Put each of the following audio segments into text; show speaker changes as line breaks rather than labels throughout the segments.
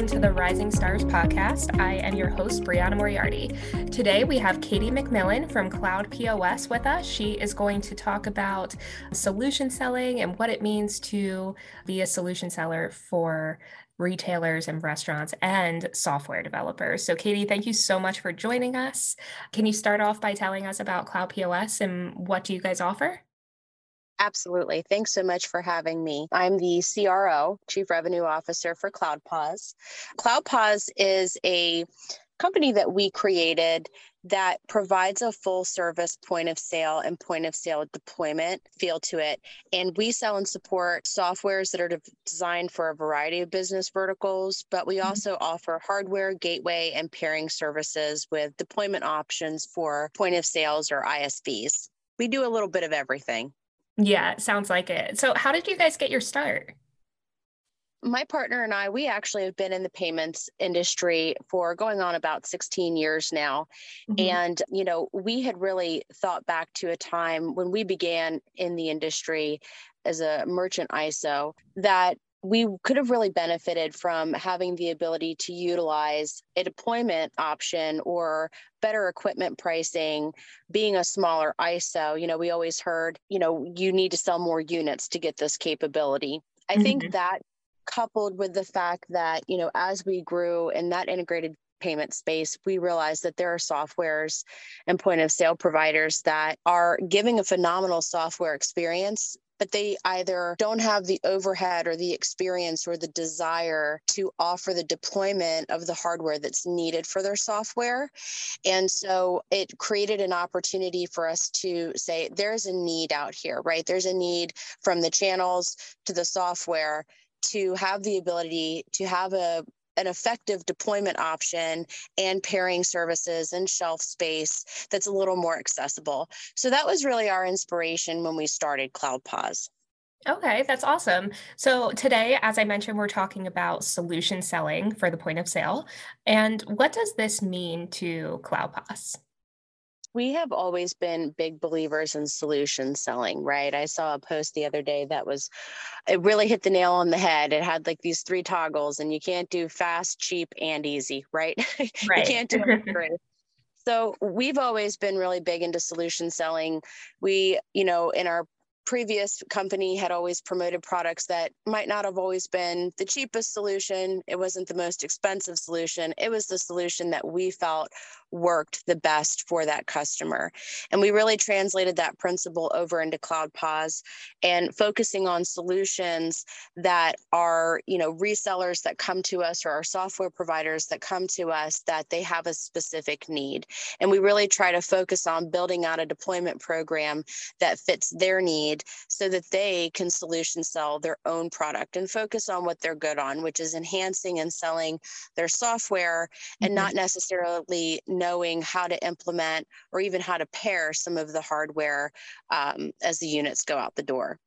welcome to the Rising Stars podcast. I am your host, Brianna Moriarty. Today, we have Katie McMillan from Cloud POS with us. She is going to talk about solution selling and what it means to be a solution seller for retailers and restaurants and software developers. So, Katie, thank you so much for joining us. Can you start off by telling us about Cloud POS and what do you guys offer?
Absolutely. Thanks so much for having me. I'm the CRO, Chief Revenue Officer for CloudPOS. CloudPOS is a company that we created that provides a full service point of sale and point of sale deployment feel to it. And we sell and support softwares that are de- designed for a variety of business verticals, but we mm-hmm. also mm-hmm. offer hardware, gateway, and pairing services with deployment options for point of sales or ISVs. We do a little bit of everything.
Yeah, it sounds like it. So, how did you guys get your start?
My partner and I, we actually have been in the payments industry for going on about 16 years now. Mm-hmm. And, you know, we had really thought back to a time when we began in the industry as a merchant ISO that we could have really benefited from having the ability to utilize a deployment option or better equipment pricing being a smaller iso you know we always heard you know you need to sell more units to get this capability i mm-hmm. think that coupled with the fact that you know as we grew in that integrated payment space, we realized that there are softwares and point of sale providers that are giving a phenomenal software experience but they either don't have the overhead or the experience or the desire to offer the deployment of the hardware that's needed for their software. And so it created an opportunity for us to say, there's a need out here, right? There's a need from the channels to the software to have the ability to have a an effective deployment option and pairing services and shelf space that's a little more accessible. So that was really our inspiration when we started CloudPOS.
Okay, that's awesome. So today, as I mentioned, we're talking about solution selling for the point of sale. And what does this mean to CloudPOS?
We have always been big believers in solution selling, right? I saw a post the other day that was, it really hit the nail on the head. It had like these three toggles, and you can't do fast, cheap, and easy, right? Right. you can't do it. so we've always been really big into solution selling. We, you know, in our previous company had always promoted products that might not have always been the cheapest solution. It wasn't the most expensive solution. It was the solution that we felt worked the best for that customer. And we really translated that principle over into CloudPOS and focusing on solutions that are, you know, resellers that come to us or our software providers that come to us that they have a specific need. And we really try to focus on building out a deployment program that fits their need so that they can solution sell their own product and focus on what they're good on, which is enhancing and selling their software and mm-hmm. not necessarily knowing how to implement or even how to pair some of the hardware um, as the units go out the door.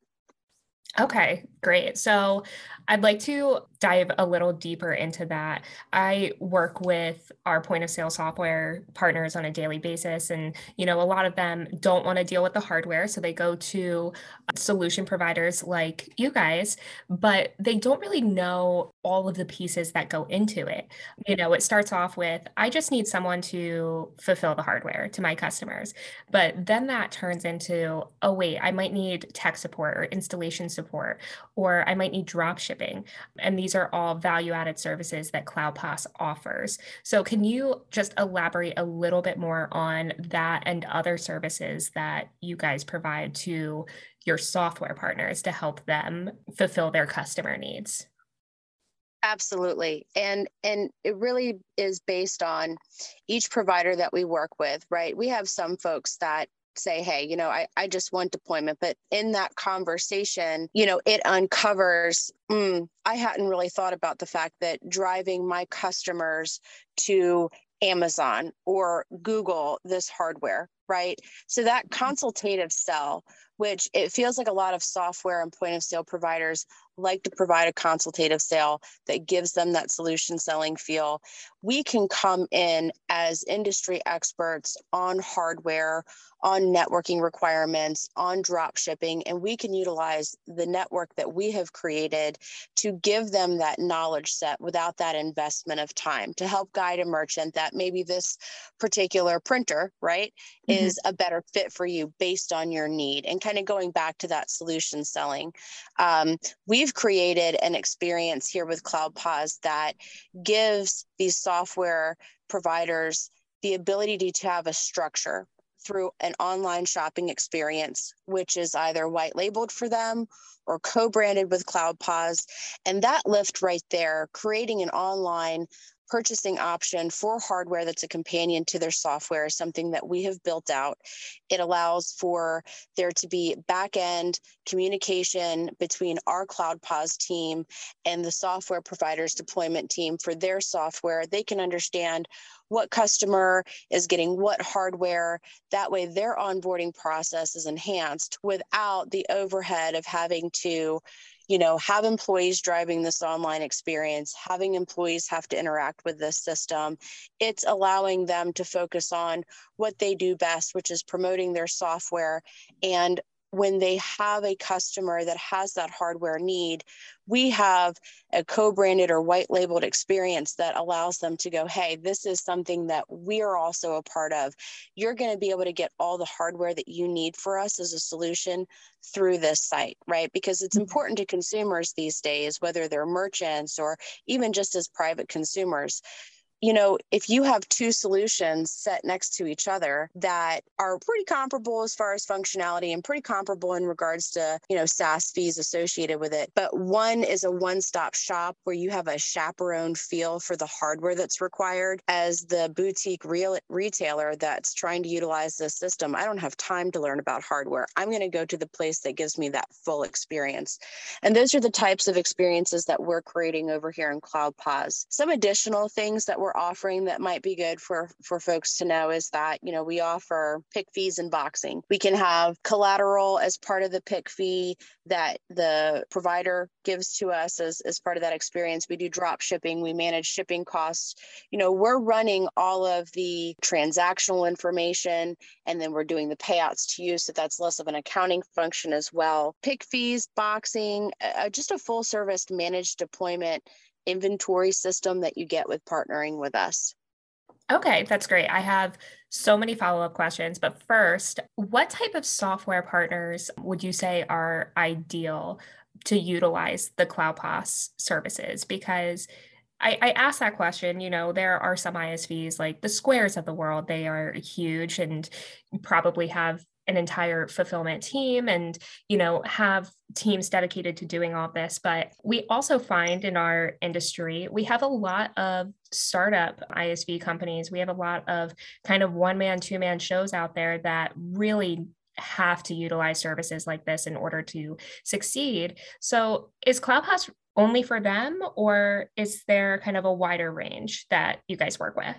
Okay, great. So I'd like to dive a little deeper into that. I work with our point of sale software partners on a daily basis and you know a lot of them don't want to deal with the hardware so they go to uh, solution providers like you guys, but they don't really know all of the pieces that go into it. Mm-hmm. You know, it starts off with I just need someone to fulfill the hardware to my customers. But then that turns into oh wait, I might need tech support or installation support or I might need drop shipping. And these are all value added services that CloudPOS offers. So, can you just elaborate a little bit more on that and other services that you guys provide to your software partners to help them fulfill their customer needs?
Absolutely and and it really is based on each provider that we work with right we have some folks that say, hey, you know, I, I just want deployment. But in that conversation, you know, it uncovers, mm, I hadn't really thought about the fact that driving my customers to Amazon or Google this hardware, right? So that mm-hmm. consultative sell which it feels like a lot of software and point of sale providers like to provide a consultative sale that gives them that solution selling feel. We can come in as industry experts on hardware, on networking requirements, on drop shipping, and we can utilize the network that we have created to give them that knowledge set without that investment of time to help guide a merchant that maybe this particular printer, right, mm-hmm. is a better fit for you based on your need. And kind of going back to that solution selling, um, we've created an experience here with CloudPOS that gives these software providers the ability to have a structure through an online shopping experience, which is either white labeled for them or co branded with CloudPOS. And that lift right there, creating an online purchasing option for hardware that's a companion to their software is something that we have built out. It allows for there to be back end communication between our CloudPOS team and the software provider's deployment team for their software. They can understand what customer is getting what hardware. That way, their onboarding process is enhanced without the overhead of having to you know, have employees driving this online experience, having employees have to interact with this system. It's allowing them to focus on what they do best, which is promoting their software and when they have a customer that has that hardware need, we have a co branded or white labeled experience that allows them to go, hey, this is something that we are also a part of. You're going to be able to get all the hardware that you need for us as a solution through this site, right? Because it's mm-hmm. important to consumers these days, whether they're merchants or even just as private consumers you know, if you have two solutions set next to each other that are pretty comparable as far as functionality and pretty comparable in regards to, you know, SaaS fees associated with it, but one is a one stop shop where you have a chaperone feel for the hardware that's required as the boutique real retailer that's trying to utilize this system. I don't have time to learn about hardware. I'm going to go to the place that gives me that full experience. And those are the types of experiences that we're creating over here in CloudPOS. Some additional things that we're offering that might be good for for folks to know is that you know we offer pick fees and boxing. We can have collateral as part of the pick fee that the provider gives to us as, as part of that experience. We do drop shipping we manage shipping costs. You know we're running all of the transactional information and then we're doing the payouts to you so that's less of an accounting function as well. Pick fees boxing uh, just a full service managed deployment inventory system that you get with partnering with us.
Okay, that's great. I have so many follow up questions. But first, what type of software partners would you say are ideal to utilize the CloudPOS services? Because I, I asked that question. You know, there are some ISVs like the Squares of the world, they are huge and probably have an entire fulfillment team and you know have teams dedicated to doing all this. But we also find in our industry we have a lot of startup isv companies. We have a lot of kind of one man two man shows out there that really have to utilize services like this in order to succeed. So is CloudPOS only for them or is there kind of a wider range that you guys work with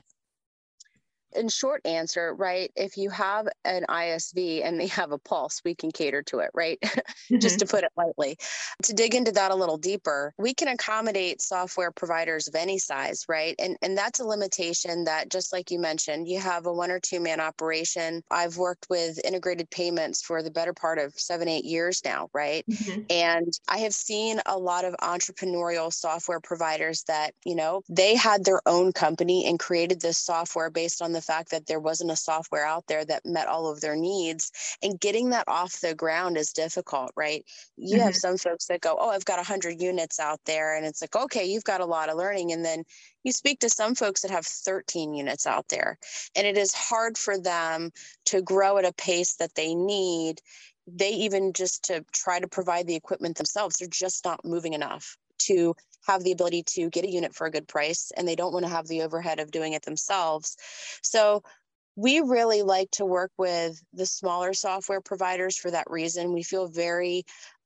in short answer, right? If you have an ISV and they have a pulse, we can cater to it, right? Mm-hmm. Just to put it lightly. To dig into that a little deeper, we can accommodate software providers of any size, right? And and that's a limitation that just like you mentioned, you have a one or two man operation. I've worked with integrated payments for the better part of 7 8 years now, right? Mm-hmm. And I have seen a lot of entrepreneurial software providers that, you know, they had their own company and created this software based on the fact that there wasn't a software out there that met all of their needs and getting that off the ground is difficult right you mm-hmm. have some folks that go oh i've got 100 units out there and it's like okay you've got a lot of learning and then you speak to some folks that have 13 units out there and it is hard for them to grow at a pace that they need they even just to try to provide the equipment themselves they're just not moving enough to have the ability to get a unit for a good price and they don't want to have the overhead of doing it themselves. So we really like to work with the smaller software providers for that reason. We feel very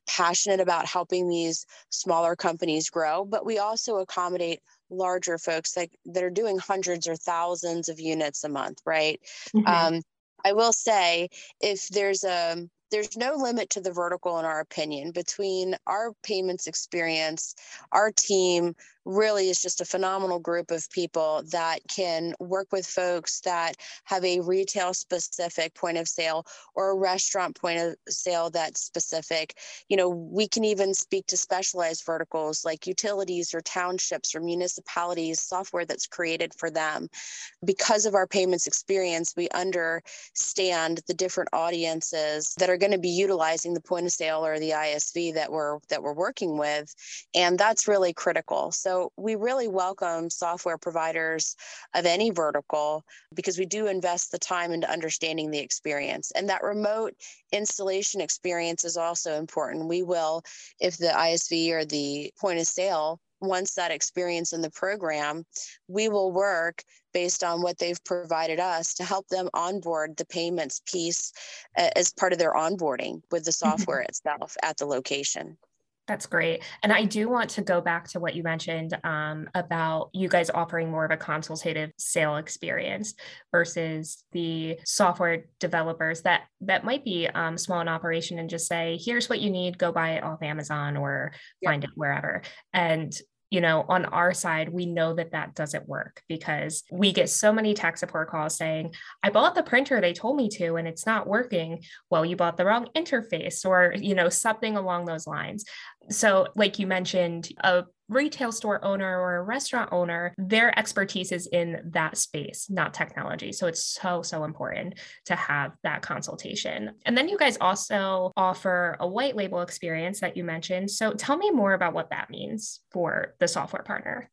passionate about helping these smaller companies grow, but we also accommodate larger folks that, that are doing hundreds or thousands of units a month, right? Mm-hmm. Um, I will say if there's a there's no limit to the vertical in our opinion. Between our payments experience our team really is just a phenomenal group of people that can work with folks that have a retail specific point of sale or a restaurant point of sale that's specific. You know we can even speak to specialized verticals like utilities or townships or municipalities software that's created for them. Because of our payments experience we understand the different audiences that are going to be utilizing the point of sale or the ISV that we're that we're working with and that's really critical. So we really welcome software providers of any vertical because we do invest the time into understanding the experience and that remote installation experience is also important. We will if the ISV or the point of sale wants that experience in the program, we will work based on what they've provided us to help them onboard the payments piece as part of their onboarding with the mm-hmm. software itself at the location.
That's great. And I do want to go back to what you mentioned um, about you guys offering more of a consultative sale experience versus the software developers that that might be um, small in operation and just say, here's what you need, go buy it off Amazon or yep. find it wherever. And you know, on our side, we know that that doesn't work because we get so many tech support calls saying, I bought the printer they told me to and it's not working. Well, you bought the wrong interface or, you know, something along those lines. So, like you mentioned, a retail store owner or a restaurant owner, their expertise is in that space, not technology. So it's so, so important to have that consultation. And then you guys also offer a white label experience that you mentioned. So tell me more about what that means for the software partner.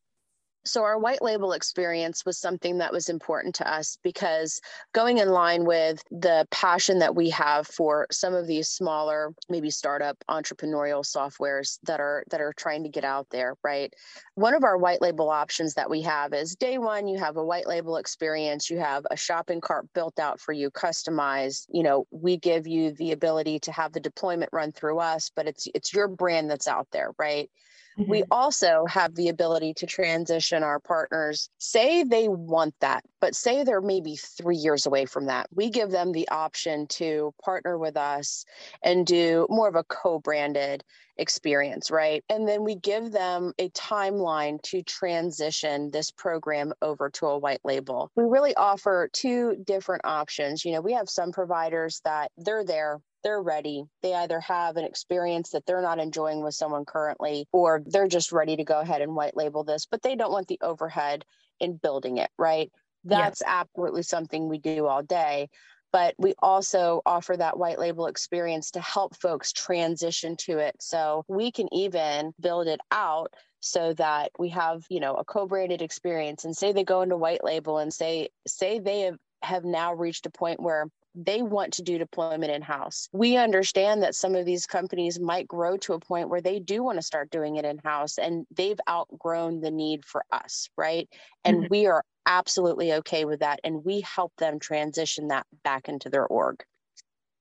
So, our white label experience was something that was important to us because going in line with the passion that we have for some of these smaller, maybe startup entrepreneurial softwares that are that are trying to get out there, right? One of our white label options that we have is day one, you have a white label experience, you have a shopping cart built out for you, customized. You know, we give you the ability to have the deployment run through us, but it's it's your brand that's out there, right? Mm-hmm. We also have the ability to transition our partners. Say they want that, but say they're maybe three years away from that. We give them the option to partner with us and do more of a co branded experience, right? And then we give them a timeline to transition this program over to a white label. We really offer two different options. You know, we have some providers that they're there they're ready. They either have an experience that they're not enjoying with someone currently, or they're just ready to go ahead and white label this, but they don't want the overhead in building it, right? That's yes. absolutely something we do all day. But we also offer that white label experience to help folks transition to it. So we can even build it out so that we have, you know, a co-branded experience and say they go into white label and say, say they have have now reached a point where they want to do deployment in house. We understand that some of these companies might grow to a point where they do want to start doing it in house and they've outgrown the need for us, right? And mm-hmm. we are absolutely okay with that. And we help them transition that back into their org.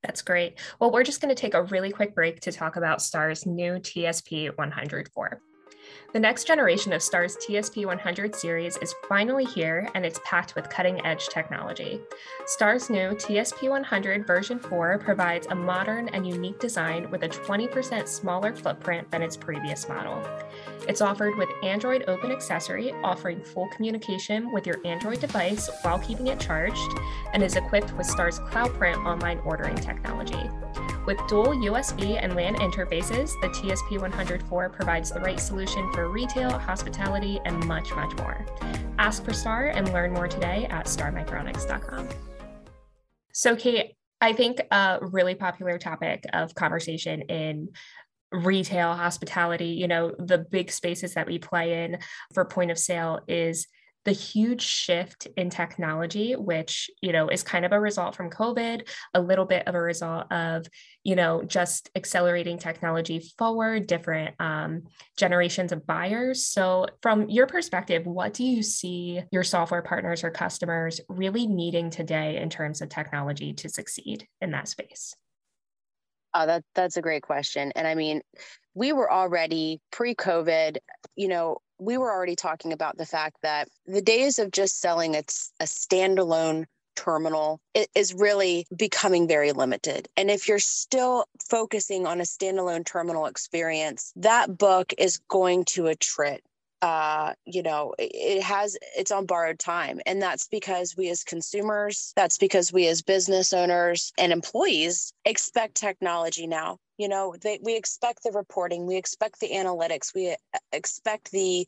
That's great. Well, we're just going to take a really quick break to talk about STAR's new TSP 104. The next generation of STAR's TSP 100 series is finally here and it's packed with cutting edge technology. STAR's new TSP 100 version 4 provides a modern and unique design with a 20% smaller footprint than its previous model. It's offered with Android Open Accessory, offering full communication with your Android device while keeping it charged, and is equipped with STAR's CloudPRNT online ordering technology. With dual USB and LAN interfaces, the TSP 104 provides the right solution for retail, hospitality, and much, much more. Ask for STAR and learn more today at starmicronics.com. So, Kate, I think a really popular topic of conversation in retail, hospitality, you know, the big spaces that we play in for point of sale is the huge shift in technology which you know is kind of a result from covid a little bit of a result of you know just accelerating technology forward different um, generations of buyers so from your perspective what do you see your software partners or customers really needing today in terms of technology to succeed in that space
Oh, that that's a great question. And I mean, we were already pre-COVID, you know, we were already talking about the fact that the days of just selling a, a standalone terminal is really becoming very limited. And if you're still focusing on a standalone terminal experience, that book is going to attrit uh, you know, it has it's on borrowed time. And that's because we as consumers, that's because we as business owners and employees expect technology now. You know, they, we expect the reporting, we expect the analytics, we uh, expect the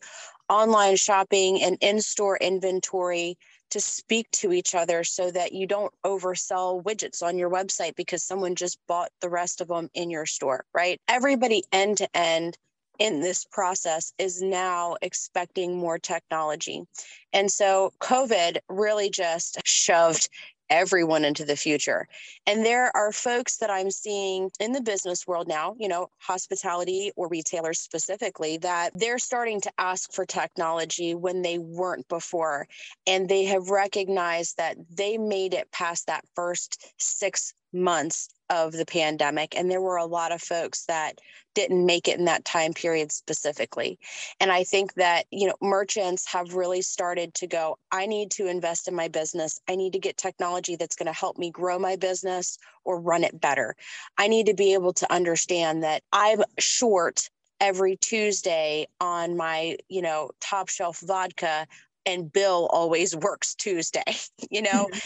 online shopping and in-store inventory to speak to each other so that you don't oversell widgets on your website because someone just bought the rest of them in your store, right? Everybody end to end in this process is now expecting more technology. And so COVID really just shoved everyone into the future. And there are folks that I'm seeing in the business world now, you know, hospitality or retailers specifically, that they're starting to ask for technology when they weren't before. And they have recognized that they made it past that first six months of the pandemic and there were a lot of folks that didn't make it in that time period specifically. And i think that you know merchants have really started to go i need to invest in my business. I need to get technology that's going to help me grow my business or run it better. I need to be able to understand that i'm short every tuesday on my you know top shelf vodka and bill always works tuesday you know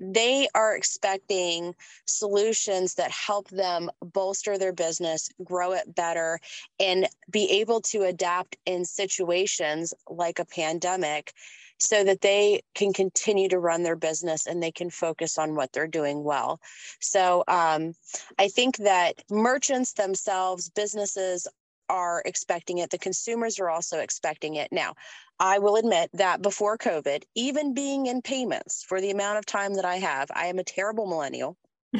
they are expecting solutions that help them bolster their business, grow it better, and be able to adapt in situations like a pandemic so that they can continue to run their business and they can focus on what they're doing well. So um, I think that merchants themselves, businesses are expecting it. The consumers are also expecting it. Now, I will admit that before COVID, even being in payments for the amount of time that I have, I am a terrible millennial.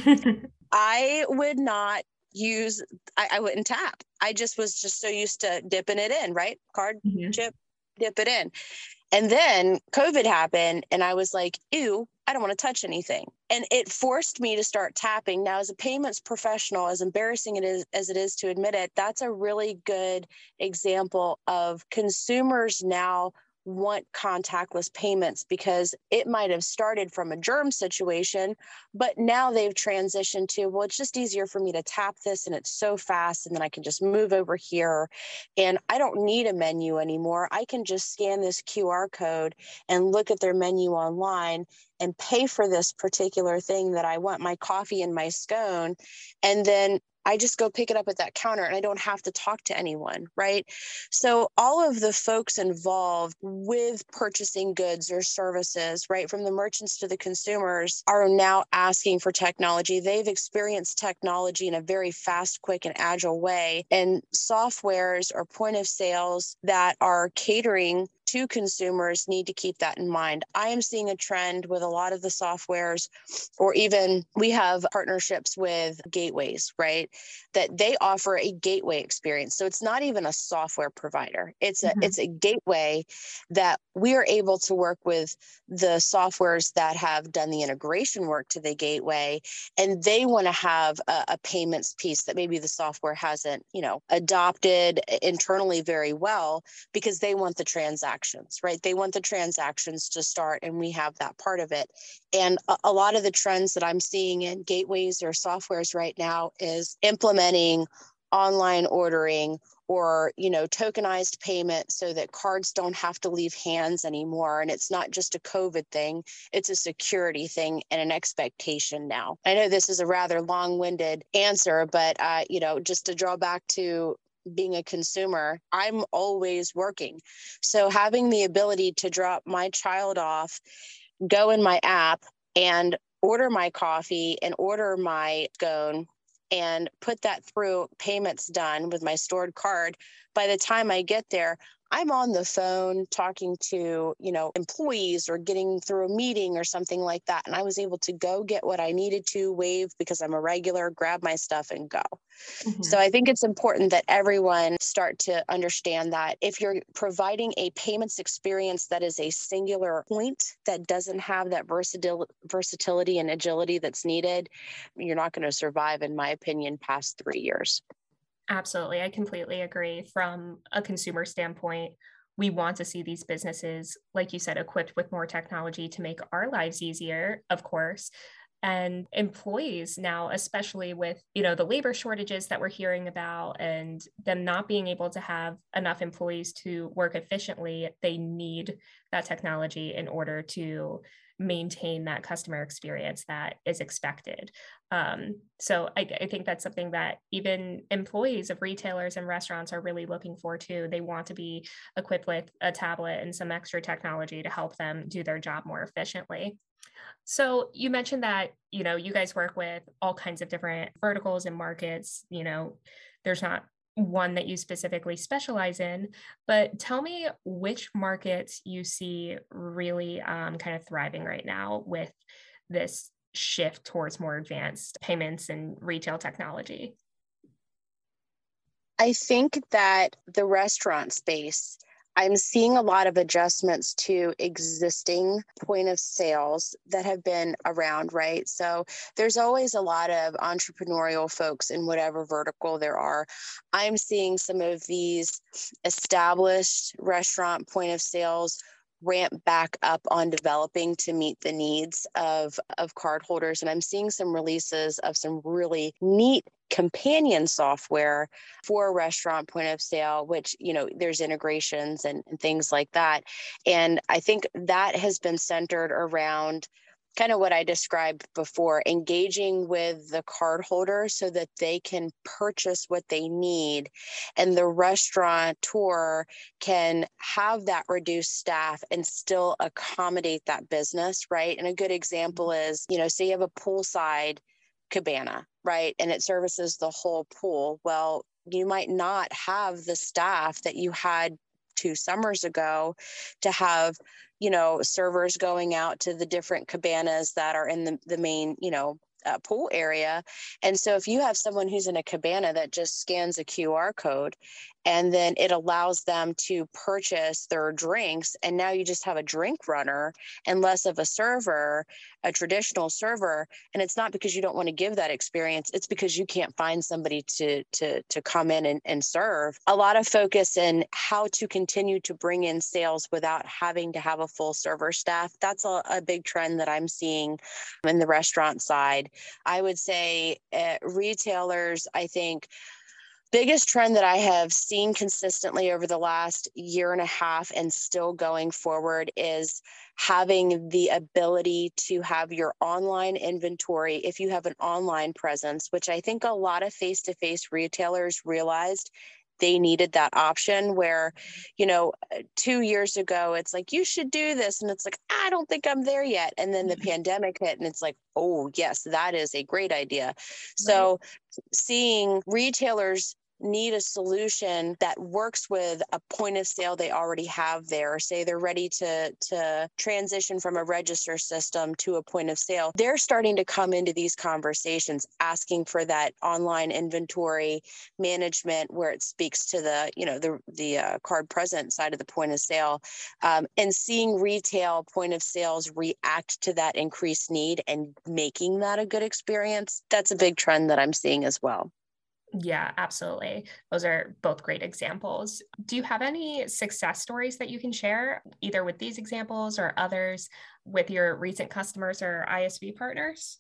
I would not use, I, I, wouldn't tap. I just was just so used to dipping it in, right? Card, mm-hmm. chip, dip it in. And then COVID happened, and I was like, ew, I don't want to touch anything. And it forced me to start tapping. Now, as a payments professional, as embarrassing it is as it is to admit it, that's a really good example of consumers now want contactless payments because it might have started from a germ situation, but now they've transitioned to, well, it's just easier for me to tap this and it's so fast. And then I can just move over here and I don't need a menu anymore. I can just scan this QR code and look at their menu online and pay for this particular thing that I want, my coffee and my scone. And then I just go pick it up at that counter and I don't have to talk to anyone, right? So, all of the folks involved with purchasing goods or services, right, from the merchants to the consumers, are now asking for technology. They've experienced technology in a very fast, quick, and agile way. And softwares or point of sales that are catering to consumers need to keep that in mind. I am seeing a trend with a lot of the softwares, or even we have partnerships with gateways, right? That they offer a gateway experience. So it's not even a software provider. It's a mm-hmm. it's a gateway that we are able to work with the softwares that have done the integration work to the gateway, and they want to have a, a payments piece that maybe the software hasn't, you know, adopted internally very well because they want the transaction transactions, right? They want the transactions to start, and we have that part of it. And a, a lot of the trends that I'm seeing in gateways or softwares right now is implementing online ordering or you know tokenized payment so that cards don't have to leave hands anymore and it's not just a covid thing it's a security thing and an expectation now i know this is a rather long-winded answer but uh, you know just to draw back to being a consumer, I'm always working. So having the ability to drop my child off, go in my app and order my coffee and order my scone and put that through payments done with my stored card. By the time I get there, I'm on the phone talking to, you know, employees or getting through a meeting or something like that. And I was able to go get what I needed to, wave because I'm a regular, grab my stuff and go. Mm-hmm. So I think it's important that everyone start to understand that if you're providing a payments experience that is a singular point that doesn't have that versatil- versatility and agility that's needed, you're not going to survive, in my opinion, past three years.
Absolutely. I completely agree. From a consumer standpoint, we want to see these businesses, like you said, equipped with more technology to make our lives easier, of course. And employees now, especially with you know the labor shortages that we're hearing about, and them not being able to have enough employees to work efficiently, they need that technology in order to maintain that customer experience that is expected. Um, so I, I, think that's something that even employees of retailers and restaurants are really looking for too. They want to be equipped with a tablet and some extra technology to help them do their job more efficiently. So you mentioned that, you know, you guys work with all kinds of different verticals and markets, you know, there's not one that you specifically specialize in, but tell me which markets you see really um, kind of thriving right now with this shift towards more advanced payments and retail technology.
I think that the restaurant space I'm seeing a lot of adjustments to existing point of sales that have been around, right? So there's always a lot of entrepreneurial folks in whatever vertical there are. I'm seeing some of these established restaurant point of sales ramp back up on developing to meet the needs of, of cardholders. And I'm seeing some releases of some really neat companion software for a restaurant point of sale which you know there's integrations and, and, things like that and i think that has been centered around kind of what I described before, engaging with the cardholder so that they can purchase what they need. And the restaurateur can have that reduced staff and still accommodate that business, right? And a good example mm-hmm. is, you know, say you have a poolside cabana, right? And it services the whole pool. Well, you might not have the staff that you had two summers ago to have you know servers going out to the different cabanas that are in the, the main you know uh, pool area. And so if you have someone who's in a cabana that just scans a QR code and then it allows them to purchase their drinks and now you just have a drink runner and less of a server a traditional server and it's not because you don't want to give that experience it's because you can't find somebody to to to come in and, and serve. A lot of focus in how to continue to bring in sales without having to have a full server staff. That's a, a big trend that i'm seeing in the restaurant side i would say uh, retailers i think biggest trend that I have seen consistently over the last year and a half and still going forward is having the ability to have your online inventory if you have an online presence, which I think a lot of face to face retailers realized they needed that option where you know two years ago it's like you should do this and it's like i don't think i'm there yet and then the mm-hmm. pandemic hit and it's like oh yes that is a great idea right. so seeing retailers need a solution that works with a point of sale they already have there. Say they're ready to to transition from a register system to a point of sale. They're starting to come into these conversations asking for that online inventory management where it speaks to the you know the the uh, card present side of the point of sale um, and seeing retail point of sales react to that increased need and making that a good experience. That's a big trend that i'm seeing as well
yeah, absolutely. Those are both great examples. Do you have any success stories that you can share, either with these examples or others with your recent customers or ISV partners?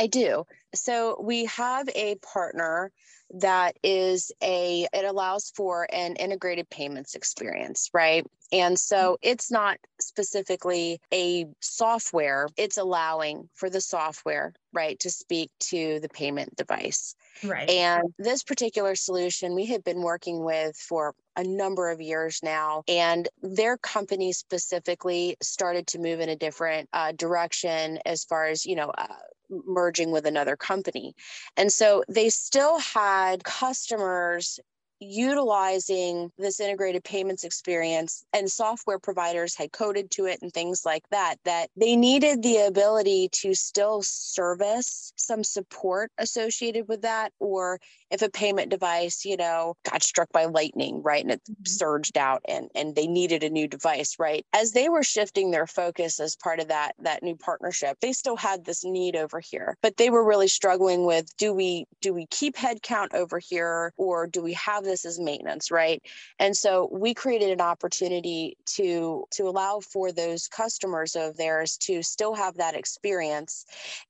I do. So we have a partner that is a it allows for an integrated payments experience right? And so it's not specifically a software it's allowing for the software right to speak to the payment device.
Right.
And this particular solution we have been working with for a number of years now and their company specifically started to move in a different uh, direction as far as you know uh, merging with another company. And so they still had customers utilizing this integrated payments experience and software providers had coded to it and things like that that they needed the ability to still service some support associated with that. Or if a payment device you know got struck by lightning right and it mm-hmm. surged out and and they needed a new device right? As they were shifting their focus as part of that that new partnership they still had this need over here. But they were really struggling with do we do we keep headcount over here or do we have this is maintenance, right? And so we created an opportunity to to allow for those customers of theirs to still have that experience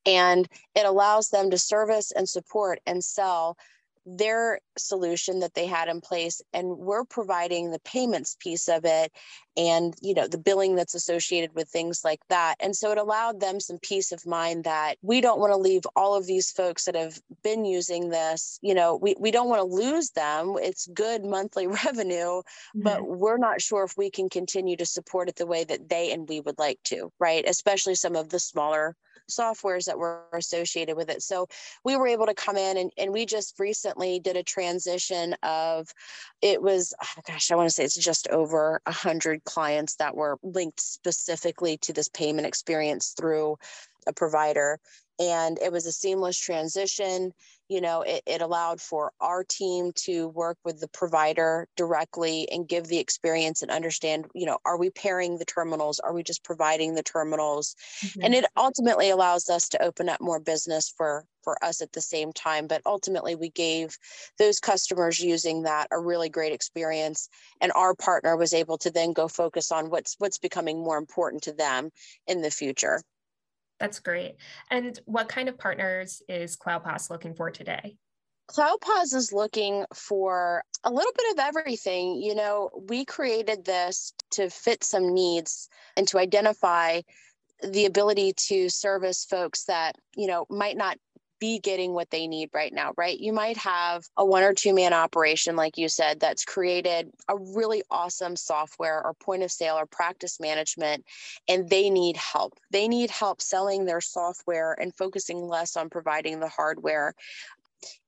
and it allows them to service and support and sell their solution that they had in place and we're providing the payments piece of it and you know the billing that's associated with things like that. And so it allowed them some peace of mind that we don't want to leave all of these folks that have been using this you know we, we don't want to lose them. It's good monthly revenue mm-hmm. but we're not sure if we can continue to support it the way that they and we would like to right? Especially some of the smaller softwares that were associated with it. So we were able to come in and, and we just recently did a transition of it was oh gosh, I want to say it's just over a hundred clients that were linked specifically to this payment experience through a provider. And it was a seamless transition you know it, it allowed for our team to work with the provider directly and give the experience and understand you know are we pairing the terminals? Are we just providing the terminals? Mm-hmm. and it ultimately allows us to open up more business for for us at the same time but ultimately we gave those customers using that a really great experience and our partner was able to then go focus on what's what's becoming more important to them in the future
that's great. And what kind of partners is CloudPOS looking for today?
CloudPOS is looking for a little bit of everything. You know, we created this to fit some needs and to identify the ability to service folks that, you know, might not be getting what they need right now, right? You might have a one or two man operation, like you said, that's created a really awesome software or point of sale or practice management, and they need help. They need help selling their software and focusing less on providing the hardware.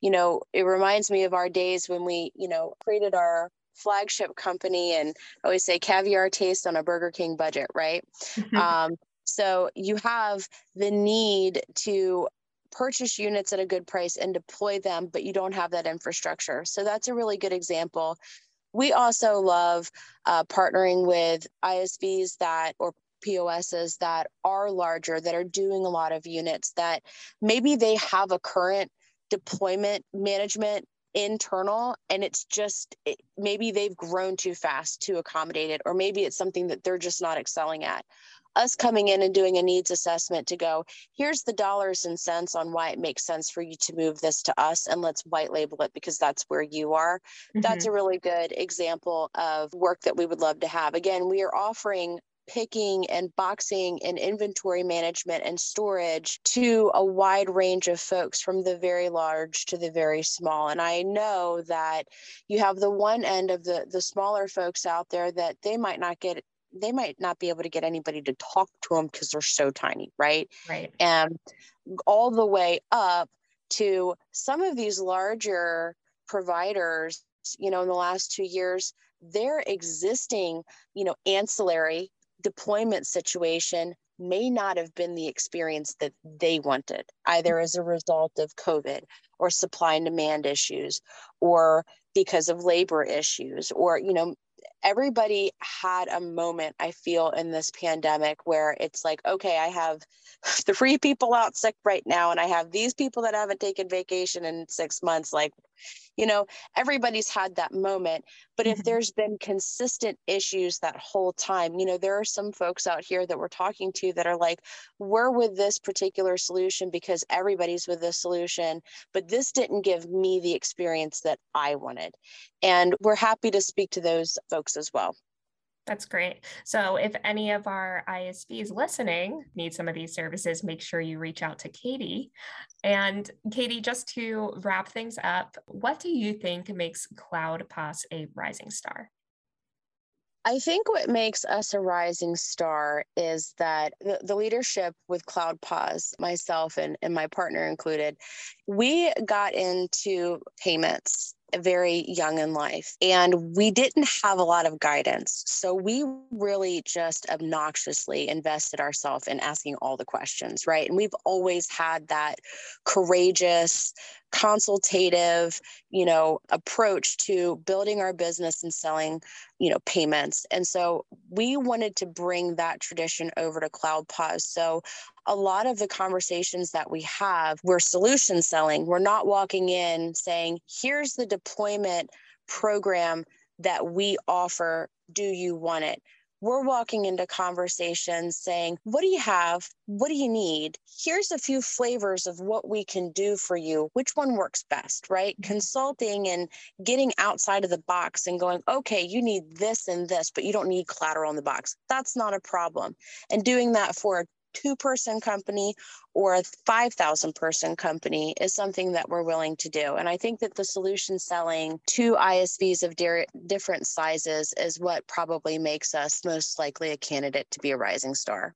You know, it reminds me of our days when we, you know, created our flagship company and I always say caviar taste on a Burger King budget, right? um, so you have the need to purchase units at a good price and deploy them, but you don't have that infrastructure. So that's a really good example. We also love uh, partnering with ISVs that or POSs that are larger, that are doing a lot of units, that maybe they have a current deployment management internal and it's just it, maybe they've grown too fast to accommodate it or maybe it's something that they're just not excelling at us coming in and doing a needs assessment to go, here's the dollars and cents on why it makes sense for you to move this to us and let's white label it because that's where you are. Mm-hmm. That's a really good example of work that we would love to have. Again, we are offering picking and boxing and inventory management and storage to a wide range of folks from the very large to the very small and i know that you have the one end of the the smaller folks out there that they might not get they might not be able to get anybody to talk to them because they're so tiny, right?
Right.
And all the way up to some of these larger providers, you know, in the last two years, their existing, you know, ancillary deployment situation may not have been the experience that they wanted, either as a result of COVID or supply and demand issues or because of labor issues or you know everybody had a moment i feel in this pandemic where it's like okay i have three people out sick right now and i have these people that haven't taken vacation in six months like you know everybody's had that moment but if mm-hmm. there's been consistent issues that whole time you know there are some folks out here that we're talking to that are like we're with this particular solution because everybody's with this solution but this didn't give me the experience that i wanted and we're happy to speak to those folks as well
that's great. So, if any of our ISVs listening need some of these services, make sure you reach out to Katie. And Katie, just to wrap things up, what do you think makes CloudPOS a rising star?
I think what makes us a rising star is that the, the leadership with CloudPOS, myself and, and my partner included, we got into payments very young in life and we didn't have a lot of guidance. So we really just obnoxiously invested ourselves in asking all the questions, right? And we've always had that courageous, consultative, you know, approach to building our business and selling, you know, payments. And so we wanted to bring that tradition over to CloudPOS. So a lot of the conversations that we have, we're solution selling. We're not walking in saying, here's the deployment program that we offer, do you want it? we're walking into conversations saying, What do you have? What do you need? Here's a few flavors of what we can do for you. Which one works best, right? Mm-hmm. Consulting and getting outside of the box and going, Okay, you need this and this, but you don't need collateral in the box. That's not a problem. And doing that for a two person company or a 5,000 person company is something that we're willing to do. And I think that the solution selling to ISVs of de- different sizes is what probably makes us most likely a candidate to be a rising star.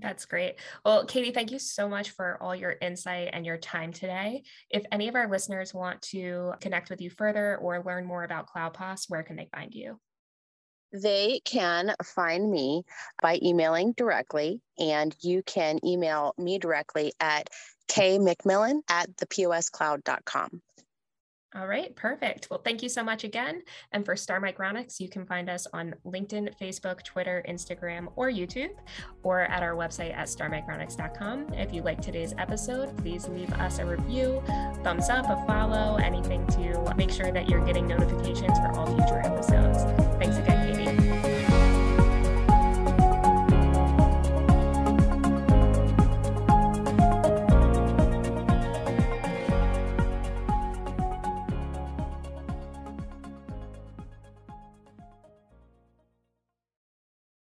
That's great. Well, Katie, thank you so much for all your insight and your time today. If any of our listeners want to connect with you further or learn more about CloudPOS, where can they find you?
They can find me by emailing directly, and you can email me directly at kmcmillan at theposcloud.com.
All right, perfect. Well, thank you so much again. And for Star Micronics, you can find us on LinkedIn, Facebook, Twitter, Instagram, or YouTube, or at our website at starmicronics.com. If you like today's episode, please leave us a review, thumbs up, a follow, anything to make sure that you're getting notifications for all future episodes. Thanks again.